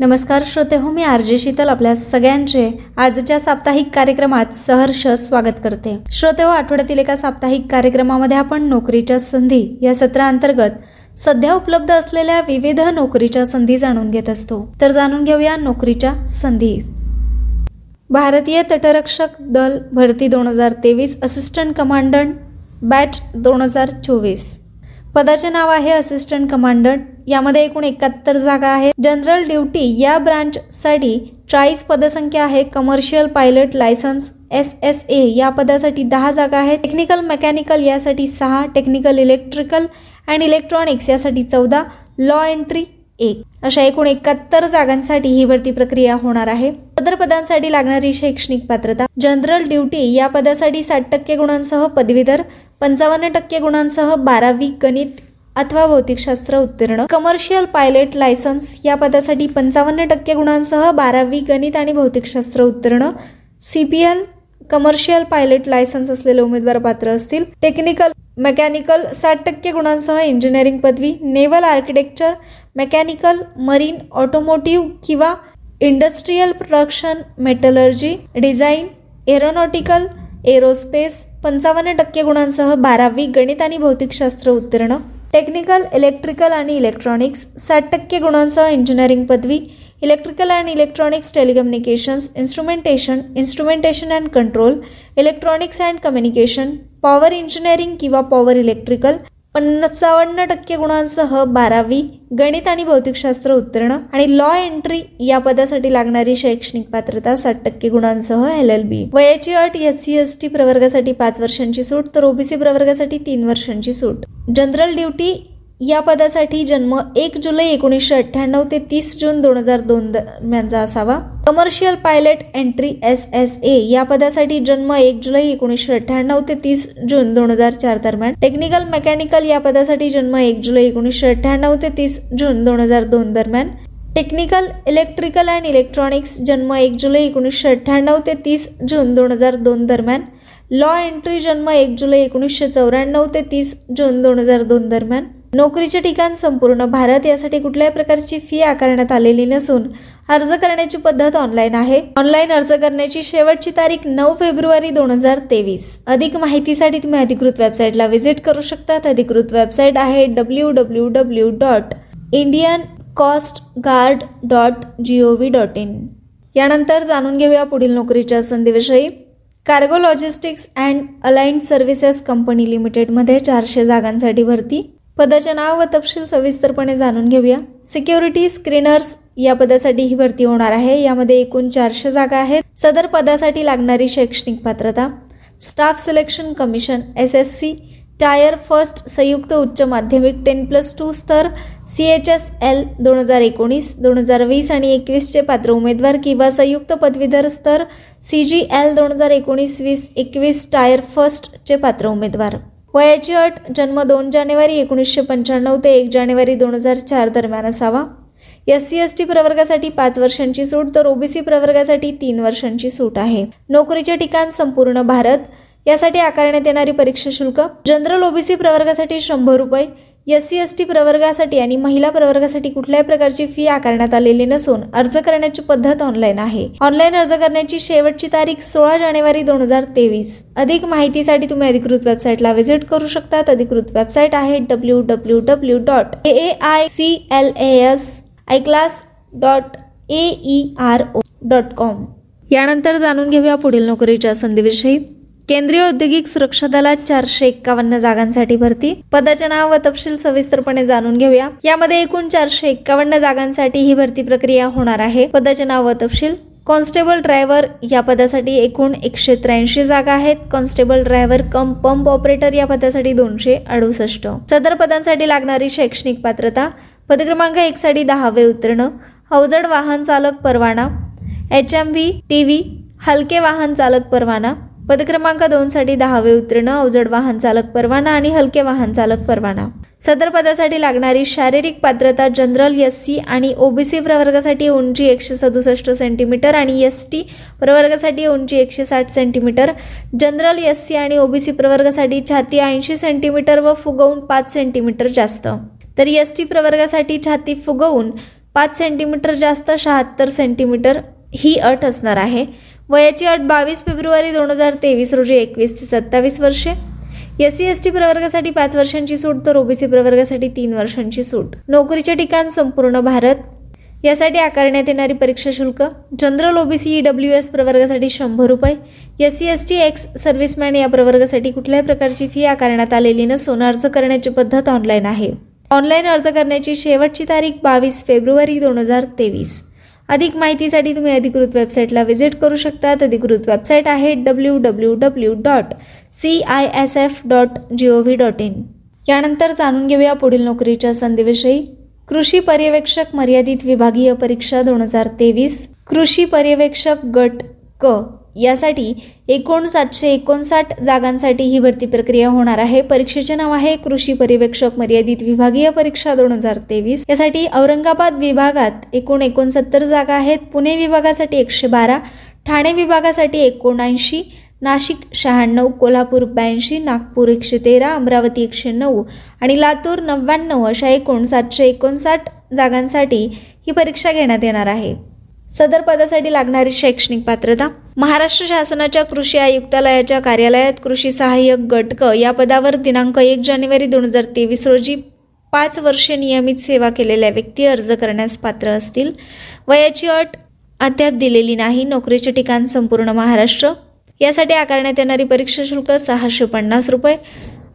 नमस्कार श्रोते हो मी आरजे शीतल आपल्या सगळ्यांचे आजच्या साप्ताहिक कार्यक्रमात सहर्ष स्वागत करते. श्रोते हो आठवड्यातील एका साप्ताहिक कार्यक्रमामध्ये आपण नोकरीच्या संधी या सत्राअंतर्गत सध्या उपलब्ध असलेल्या विविध नोकरीच्या संधी जाणून घेत असतो. तर जाणून घेऊया नोकरीच्या संधी. भारतीय तटरक्षक दल भरती दोन हजार तेवीस असिस्टंट कमांडंट बॅच दोन हजार चोवीस. पदाचे नाव आहे असिस्टंट कमांडंट यामध्ये एकूण एकाहत्तर जागा आहेत. जनरल ड्युटी या ब्रांचसाठी चाळीस पदसंख्या आहे commercial pilot licence S S A या पदासाठी दहा जागा आहेत. टेक्निकल मेकॅनिकल यासाठी सहा. टेक्निकल इलेक्ट्रिकल अँड इलेक्ट्रॉनिक्स यासाठी चौदा. लॉ एंट्री एक. अशा एकूण एकाहत्तर जागांसाठी ही भरती प्रक्रिया होणार आहे. सदर पदांसाठी लागणारी शैक्षणिक पात्रता जनरल ड्युटी या पदासाठी साठ टक्के गुणांसह पदवीधर पंचावन्न टक्के गुणांसह बारावी गणित अथवा भौतिकशास्त्र उत्तीर्ण. कमर्शियल पायलट लायसन्स या पदासाठी पंचावन्न टक्के गुणांसह बारावी गणित आणि भौतिकशास्त्र उत्तीर्ण. C P L commercial pilot licence असलेले उमेदवार पात्र असतील. टेक्निकल मेकॅनिकल साठ टक्के गुणांसह इंजिनिअरिंग पदवी naval architecture mechanical marine automotive किंवा industrial production metallurgy design aeronautical aerospace पंचावन्न टक्के गुणांसह बारावी गणित आणि भौतिकशास्त्र उत्तीर्ण. टेक्निकल इलेक्ट्रिकल आणि इलेक्ट्रॉनिक्स साठ टक्के गुणांसह इंजिनिअरिंग पदवी. Electrical and electronics telecommunications instrumentation instrumentation and control electronics and communication power engineering किंवा पॉवर इलेक्ट्रिकल पंचावन्न टक्के गुणांसह बारावी गणित आणि भौतिकशास्त्र उत्तीर्ण आणि लॉ एंट्री या पदासाठी लागणारी शैक्षणिक पात्रता साठ टक्के गुणांसह एल एल बी वयाची अट एस सी एस टी प्रवर्गासाठी पाच वर्षांची सूट तर ओबीसी प्रवर्गासाठी तीन वर्षांची सूट. जनरल ड्युटी या पदासाठी जन्म एक जुलै एकोणीसशे अठ्ठ्याण्णव ते तीस जून दोन हजार दोन दरम्यानचा असावा. Commercial pilot entry S S A या पदासाठी जन्म एक जुलै एकोणीसशे अठ्ठ्याण्णव ते तीस जून दोन हजार चार दरम्यान. टेक्निकल मेकॅनिकल या पदासाठी जन्म एक जुलै एकोणीसशे अठ्ठ्याण्णव ते तीस जून दोन हजार दोन दरम्यान. टेक्निकल इलेक्ट्रिकल अँड इलेक्ट्रॉनिक्स जन्म एक जुलै एकोणीसशे अठ्ठ्याण्णव ते तीस जून दोन हजार दोन दरम्यान. लॉ एंट्री जन्म एक जुलै एकोणीसशे चौऱ्याण्णव ते तीस जून दोन हजार दोन दरम्यान. नोकरीचे ठिकाण संपूर्ण भारत यासाठी कुठल्याही प्रकारची फी आकारण्यात आलेली नसून अर्ज करण्याची पद्धत ऑनलाईन आहे. ऑनलाईन अर्ज करण्याची शेवटची तारीख नऊ फेब्रुवारी दोन हजार तेवीस. अधिक माहितीसाठी तुम्ही अधिकृत वेबसाईटला व्हिजिट करू शकतात अधिकृत वेबसाईट आहे W W W dot Indian coast guard dot G O V dot in यानंतर जाणून घेऊया पुढील नोकरीच्या संधीविषयी. Cargo logistics and allied services company लिमिटेडमध्ये चारशे जागांसाठी भरती. पदाचे नाव व तपशील सविस्तरपणे जाणून घेऊया. सिक्युरिटी स्क्रीनर्स या पदासाठी ही भरती होणार आहे. यामध्ये एकूण चारशे जागा आहेत. सदर पदासाठी लागणारी शैक्षणिक पात्रता staff selection commission S S C tier first संयुक्त उच्च माध्यमिक टेन प्लस टू स्तर सी एच एस एल दोन हजार एकोणीस दोन हजार वीस आणि एकवीसचे पात्र उमेदवार किंवा संयुक्त पदवीधर स्तर सी जी एल दोन हजार एकोणीस वीस एकवीस टायर फर्स्टचे पात्र उमेदवार. वयाची अट जन्म दोन जानेवारी एकोणीसशे पंच्याण्णव ते एक जानेवारी दोन हजार चार दरम्यान असावा. एस सी एस टी प्रवर्गासाठी पाच वर्षांची सूट तर ओबीसी प्रवर्गासाठी तीन वर्षांची सूट आहे. नोकरीचे ठिकाण संपूर्ण भारत. यासाठी आकारण्यात येणारी परीक्षा शुल्क जनरल ओबीसी प्रवर्गासाठी शंभर रुपये एस सी एस टी प्रवर्गासाठी आणि महिला प्रवर्गासाठी कुठल्याही प्रकारची फी आकारण्यात आलेली नसून अर्ज करण्याची पद्धत ऑनलाईन आहे. ऑनलाईन अर्ज करण्याची शेवटची तारीख सोळा जानेवारी दोन हजार तेवीस. अधिक माहितीसाठी तुम्ही अधिकृत वेबसाईटला व्हिजिट करू शकतात. अधिकृत वेबसाईट आहे W W W dot A I C L A S I class dot A E R O dot com यानंतर जाणून घेऊया पुढील नोकरीच्या संधीविषयी. केंद्रीय औद्योगिक सुरक्षा दलात चारशे एक्कावन्न जागांसाठी भरती. पदाचे नाव व तपशील सविस्तरपणे जाणून घेऊया. यामध्ये एकूण चारशे एक्कावन्न जागांसाठी ही भरती प्रक्रिया होणार आहे. पदाचे नाव व तपशील. कॉन्स्टेबल ड्रायव्हर या पदासाठी एकूण एकशे त्र्याऐंशी जागा आहेत. Constable driver cum pump operator या पदासाठी दोनशे अडुसष्ट. सदर पदांसाठी लागणारी शैक्षणिक पात्रता. पदक्रमांक एक साठी दहावे उत्तीर्ण. अवजड वाहन चालक परवाना. H M V T V हलके वाहन चालक परवाना. पदक्रमांक दोनसाठी दहावे उत्तीर्ण अवजड वाहन चालक परवाना आणि हलके वाहन चालक परवाना. सदर पदासाठी लागणारी शारीरिक पात्रता जनरल एस सी आणि ओबीसी प्रवर्गासाठी उंची एकशे सदुसष्ट सेंटीमीटर आणि एस टी प्रवर्गासाठी उंची एकशे साठ सेंटीमीटर. जनरल एस सी आणि ओबीसी प्रवर्गासाठी छाती ऐंशी सेंटीमीटर व फुगवून पाच सेंटीमीटर जास्त. तर एस टी प्रवर्गासाठी छाती फुगवून पाच सेंटीमीटर जास्त शहात्तर सेंटीमीटर ही अट असणार आहे. वयाची अट बावीस फेब्रुवारी दोन हजार तेवीस रोजी एकवीस ते सत्तावीस वर्षे. एस सी एस टी प्रवर्गासाठी पाच वर्षांची सूट तर ओबीसी प्रवर्गासाठी तीन वर्षांची सूट. नोकरीचे ठिकाण संपूर्ण भारत. यासाठी आकारण्यात येणारी परीक्षा शुल्क. General OBC E W S प्रवर्गासाठी शंभर रुपये. S C S T ex serviceman या प्रवर्गासाठी कुठल्याही प्रकारची फी आकारण्यात आलेली नसून अर्ज करण्याची पद्धत ऑनलाईन आहे. ऑनलाईन अर्ज करण्याची शेवटची तारीख बावीस फेब्रुवारी दोन हजार तेवीस. अधिक माहितीसाठी तुम्ही अधिकृत वेबसाईटला व्हिजिट करू शकता अधिकृत वेबसाईट आहे W W W dot C I S F dot G O V dot in यानंतर जाणून घेऊया पुढील नोकरीच्या संधीविषयी. कृषी पर्यवेक्षक मर्यादित विभागीय परीक्षा दोन हजार तेवीस. कृषी पर्यवेक्षक गट क. यासाठी एकूण सातशे एकोणसाठ जागांसाठी ही भरती प्रक्रिया होणार आहे. परीक्षेचे नाव आहे कृषी पर्यवेक्षक मर्यादित विभागीय परीक्षा दोन हजार तेवीस. यासाठी औरंगाबाद विभागात एकूण एकोणसत्तर जागा आहेत. पुणे विभागासाठी एकशे बारा ठाणे विभागासाठी एकोणऐंशी नाशिक शहाण्णव कोल्हापूर ब्याऐंशी नागपूर एकशे तेरा अमरावती एकशे नऊ आणि लातूर नव्याण्णव अशा एकूण सातशे एकोणसाठ जागांसाठी ही परीक्षा घेण्यात येणार आहे. सदर पदासाठी लागणारी शैक्षणिक पात्रता महाराष्ट्र शासनाच्या कृषी आयुक्तालयाच्या कार्यालयात कृषी सहाय्यक गटक या पदावर दिनांक एक जानेवारी दोन हजार तेवीस रोजी पाच वर्षे नियमित सेवा केलेल्या व्यक्ती अर्ज करण्यास पात्र असतील. वयाची अट अद्याप दिलेली नाही. नोकरीचे ठिकाण संपूर्ण महाराष्ट्र. यासाठी आकारण्यात येणारी परीक्षा शुल्क सहाशे पन्नास रुपये.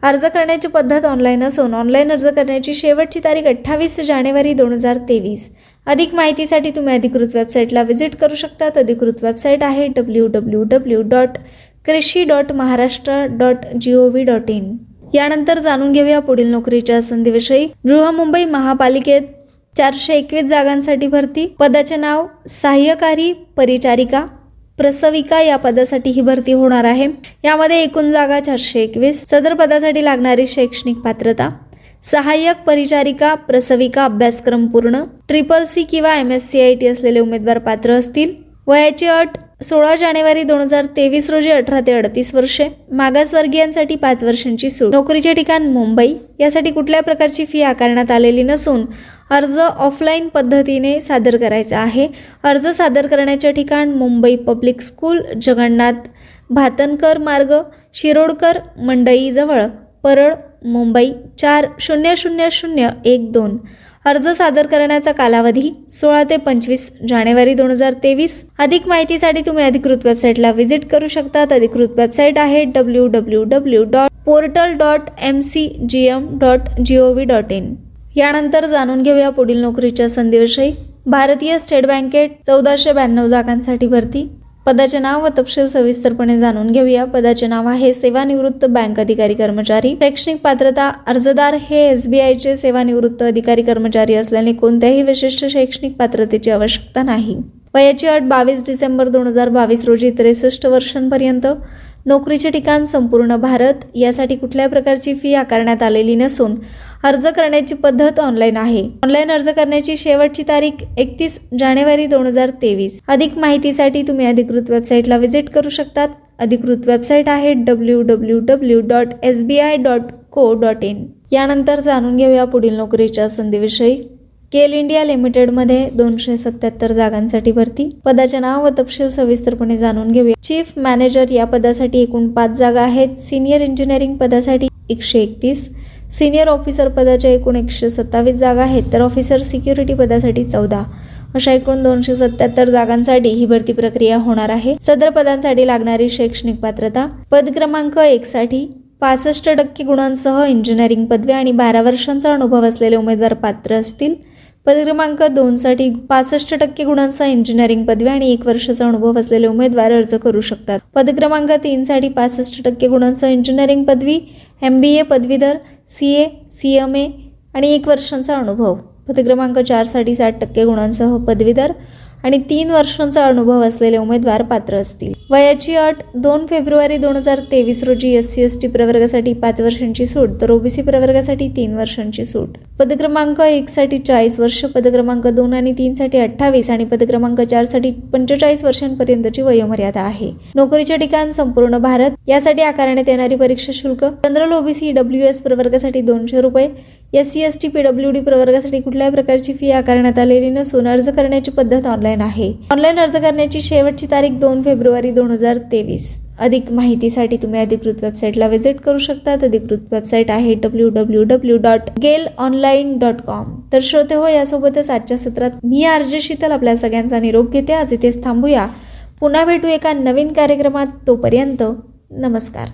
अर्ज करण्याची पद्धत ऑनलाईन असून ऑनलाईन अर्ज करण्याची शेवटची तारीख अठ्ठावीस जानेवारी दोन हजार तेवीस. अधिक माहितीसाठी तुम्ही अधिकृत वेबसाईटला व्हिजिट करू शकतात अधिकृत वेबसाईट आहे W W W dot krishi dot Maharashtra dot G O V dot in यानंतर जाणून घेऊया पुढील नोकरीच्या संधीविषयी. बृहमुंबई महापालिकेत चारशे एकवीस जागांसाठी भरती. पदाचे नाव सहाय्यकारी परिचारिका. प्रसविका या पदासाठी ही भरती होणार आहे. यामध्ये एकूण जागा चारशे एकवीस. सदर पदासाठी लागणारी शैक्षणिक पात्रता सहाय्यक परिचारिका प्रसविका अभ्यासक्रम पूर्ण ट्रिपल सी किंवा M S C I T असलेले उमेदवार पात्र असतील. वयाची अट सोळा जानेवारी दोन हजार तेवीस रोजी अठरा ते अडतीस वर्षे. मागासवर्गीयांसाठी पाच वर्षांची सूट. नोकरीचे ठिकाण मुंबई. यासाठी कुठल्या प्रकारची फी आकारण्यात आलेली नसून अर्ज ऑफलाईन पद्धतीने सादर करायचा आहे. अर्ज सादर करण्याचे ठिकाण मुंबई पब्लिक स्कूल जगन्नाथ भातनकर मार्ग शिरोडकर मंडईजवळ परळ मुंबई चार शून्य शून्य शून्य एक दोन. अर्ज सादर करण्याचा कालावधी सोळा ते पंचवीस जानेवारी दोन हजार तेवीस. अधिक माहितीसाठी तुम्ही अधिकृत वेबसाईटला व्हिजिट करू शकतात. अधिकृत वेबसाईट आहे W W W dot portal dot M C G M dot G O V dot in यानंतर जाणून घेऊया पुढील नोकरीच्या संधीविषयी. भारतीय स्टेट बँकेत चौदाशे ब्याण्णव जागांसाठी भरती. पदाचे नाव व तपशील सविस्तरपणे जाणून घेऊया. पदाचे नाव आहे सेवानिवृत्त बँक अधिकारी कर्मचारी. शैक्षणिक पात्रता अर्जदार हे एस बी आयचे सेवानिवृत्त अधिकारी कर्मचारी असल्याने कोणत्याही विशिष्ट शैक्षणिक पात्रतेची आवश्यकता नाही. वयाची अट बावीस डिसेंबर दोन हजार बावीस रोजी त्रेसष्ट वर्षांपर्यंत नोकरीचे ठिकाण संपूर्ण भारत यासाठी कुठल्याही प्रकारची फी आकारण्यात आलेली नसून अर्ज करण्याची पद्धत ऑनलाईन आहे. ऑनलाईन अर्ज करण्याची शेवटची तारीख एकतीस जानेवारी दोन हजार तेवीस. अधिक माहितीसाठी तुम्ही अधिकृत वेबसाईटला व्हिजिट करू शकतात. अधिकृत वेबसाईट आहे W W W dot S B I dot co dot in यानंतर जाणून घेऊया पुढील नोकरीच्या संधीविषयी. केल इंडिया लिमिटेडमध्ये दोनशे सत्याहत्तर जागांसाठी भरती. पदाचे नाव व तपशील सविस्तरपणे जाणून घेऊया. चीफ मॅनेजर या पदासाठी एकूण पाच जागा आहेत. सिनियर इंजिनिअरिंग पदासाठी एकशे एकतीस. सिनियर ऑफिसर पदाच्या एकूण एकशे सत्तावीस जागा आहेत. तर ऑफिसर सिक्युरिटी पदासाठी चौदा. अशा एकूण दोनशे सत्याहत्तर जागांसाठी ही भरती प्रक्रिया होणार आहे. सदर पदांसाठी लागणारी शैक्षणिक पात्रता पद क्रमांक एक साठी पासष्ट टक्के गुणांसह इंजिनिअरिंग पदवी आणि बारा वर्षांचा अनुभव असलेले उमेदवार पात्र असतील. पद क्रमांक दोनसाठी पासष्ट टक्के गुणांचा इंजिनिअरिंग पदवी आणि एक वर्षाचा अनुभव असलेले उमेदवार अर्ज करू शकतात. पद क्रमांक तीनसाठी पासष्ट टक्के गुणांचा इंजिनिअरिंग पदवी एम बी ए पदवीधर C A C M A आणि एक वर्षांचा अनुभव. पद क्रमांक चारसाठी साठ टक्के गुणांसह पदवीधर आणि तीन वर्षांचा अनुभव असलेले उमेदवार पात्र असतील. वयाची अट दोन फेब्रुवारी दोन हजार तेवीस रोजी एस सी एस टी प्रवर्गासाठी पाच वर्षांची सूट तर ओबीसी प्रवर्गासाठी तीन वर्षांची सूट. पदक्रमांक एकसाठी चाळीस वर्ष पदक्रमांक दोन आणि तीनसाठी अठ्ठावीस आणि पदक्रमांक चारसाठी पंचेचाळीस वर्षांपर्यंतची वयोमर्यादा आहे. नोकरीचे ठिकाण संपूर्ण भारत. यासाठी आकारण्यात येणारी परीक्षा शुल्क? जनरल ओबीसी डब्ल्यू एस प्रवर्गासाठी दोनशे रुपये. S C S T P W D प्रवर्गासाठी कुठल्याही प्रकारची फी आकारण्यात आलेली नसून अर्ज करण्याची पद्धत ऑनलाईन आहे. ऑनलाईन अर्ज करण्याची शेवटची तारीख दोन फेब्रुवारी दोन हजार तेवीस. अधिक माहितीसाठी तुम्ही अधिकृत वेबसाईटला व्हिजिट करू शकता अधिकृत वेबसाईट आहे W W W dot GAIL online dot com तर श्रोते हो यासोबतच आजच्या सत्रात मी आरजे शीतल आपल्या सगळ्यांचा निरोप घेते. आज इथेच थांबूया. पुन्हा भेटू एका नवीन कार्यक्रमात. तोपर्यंत नमस्कार.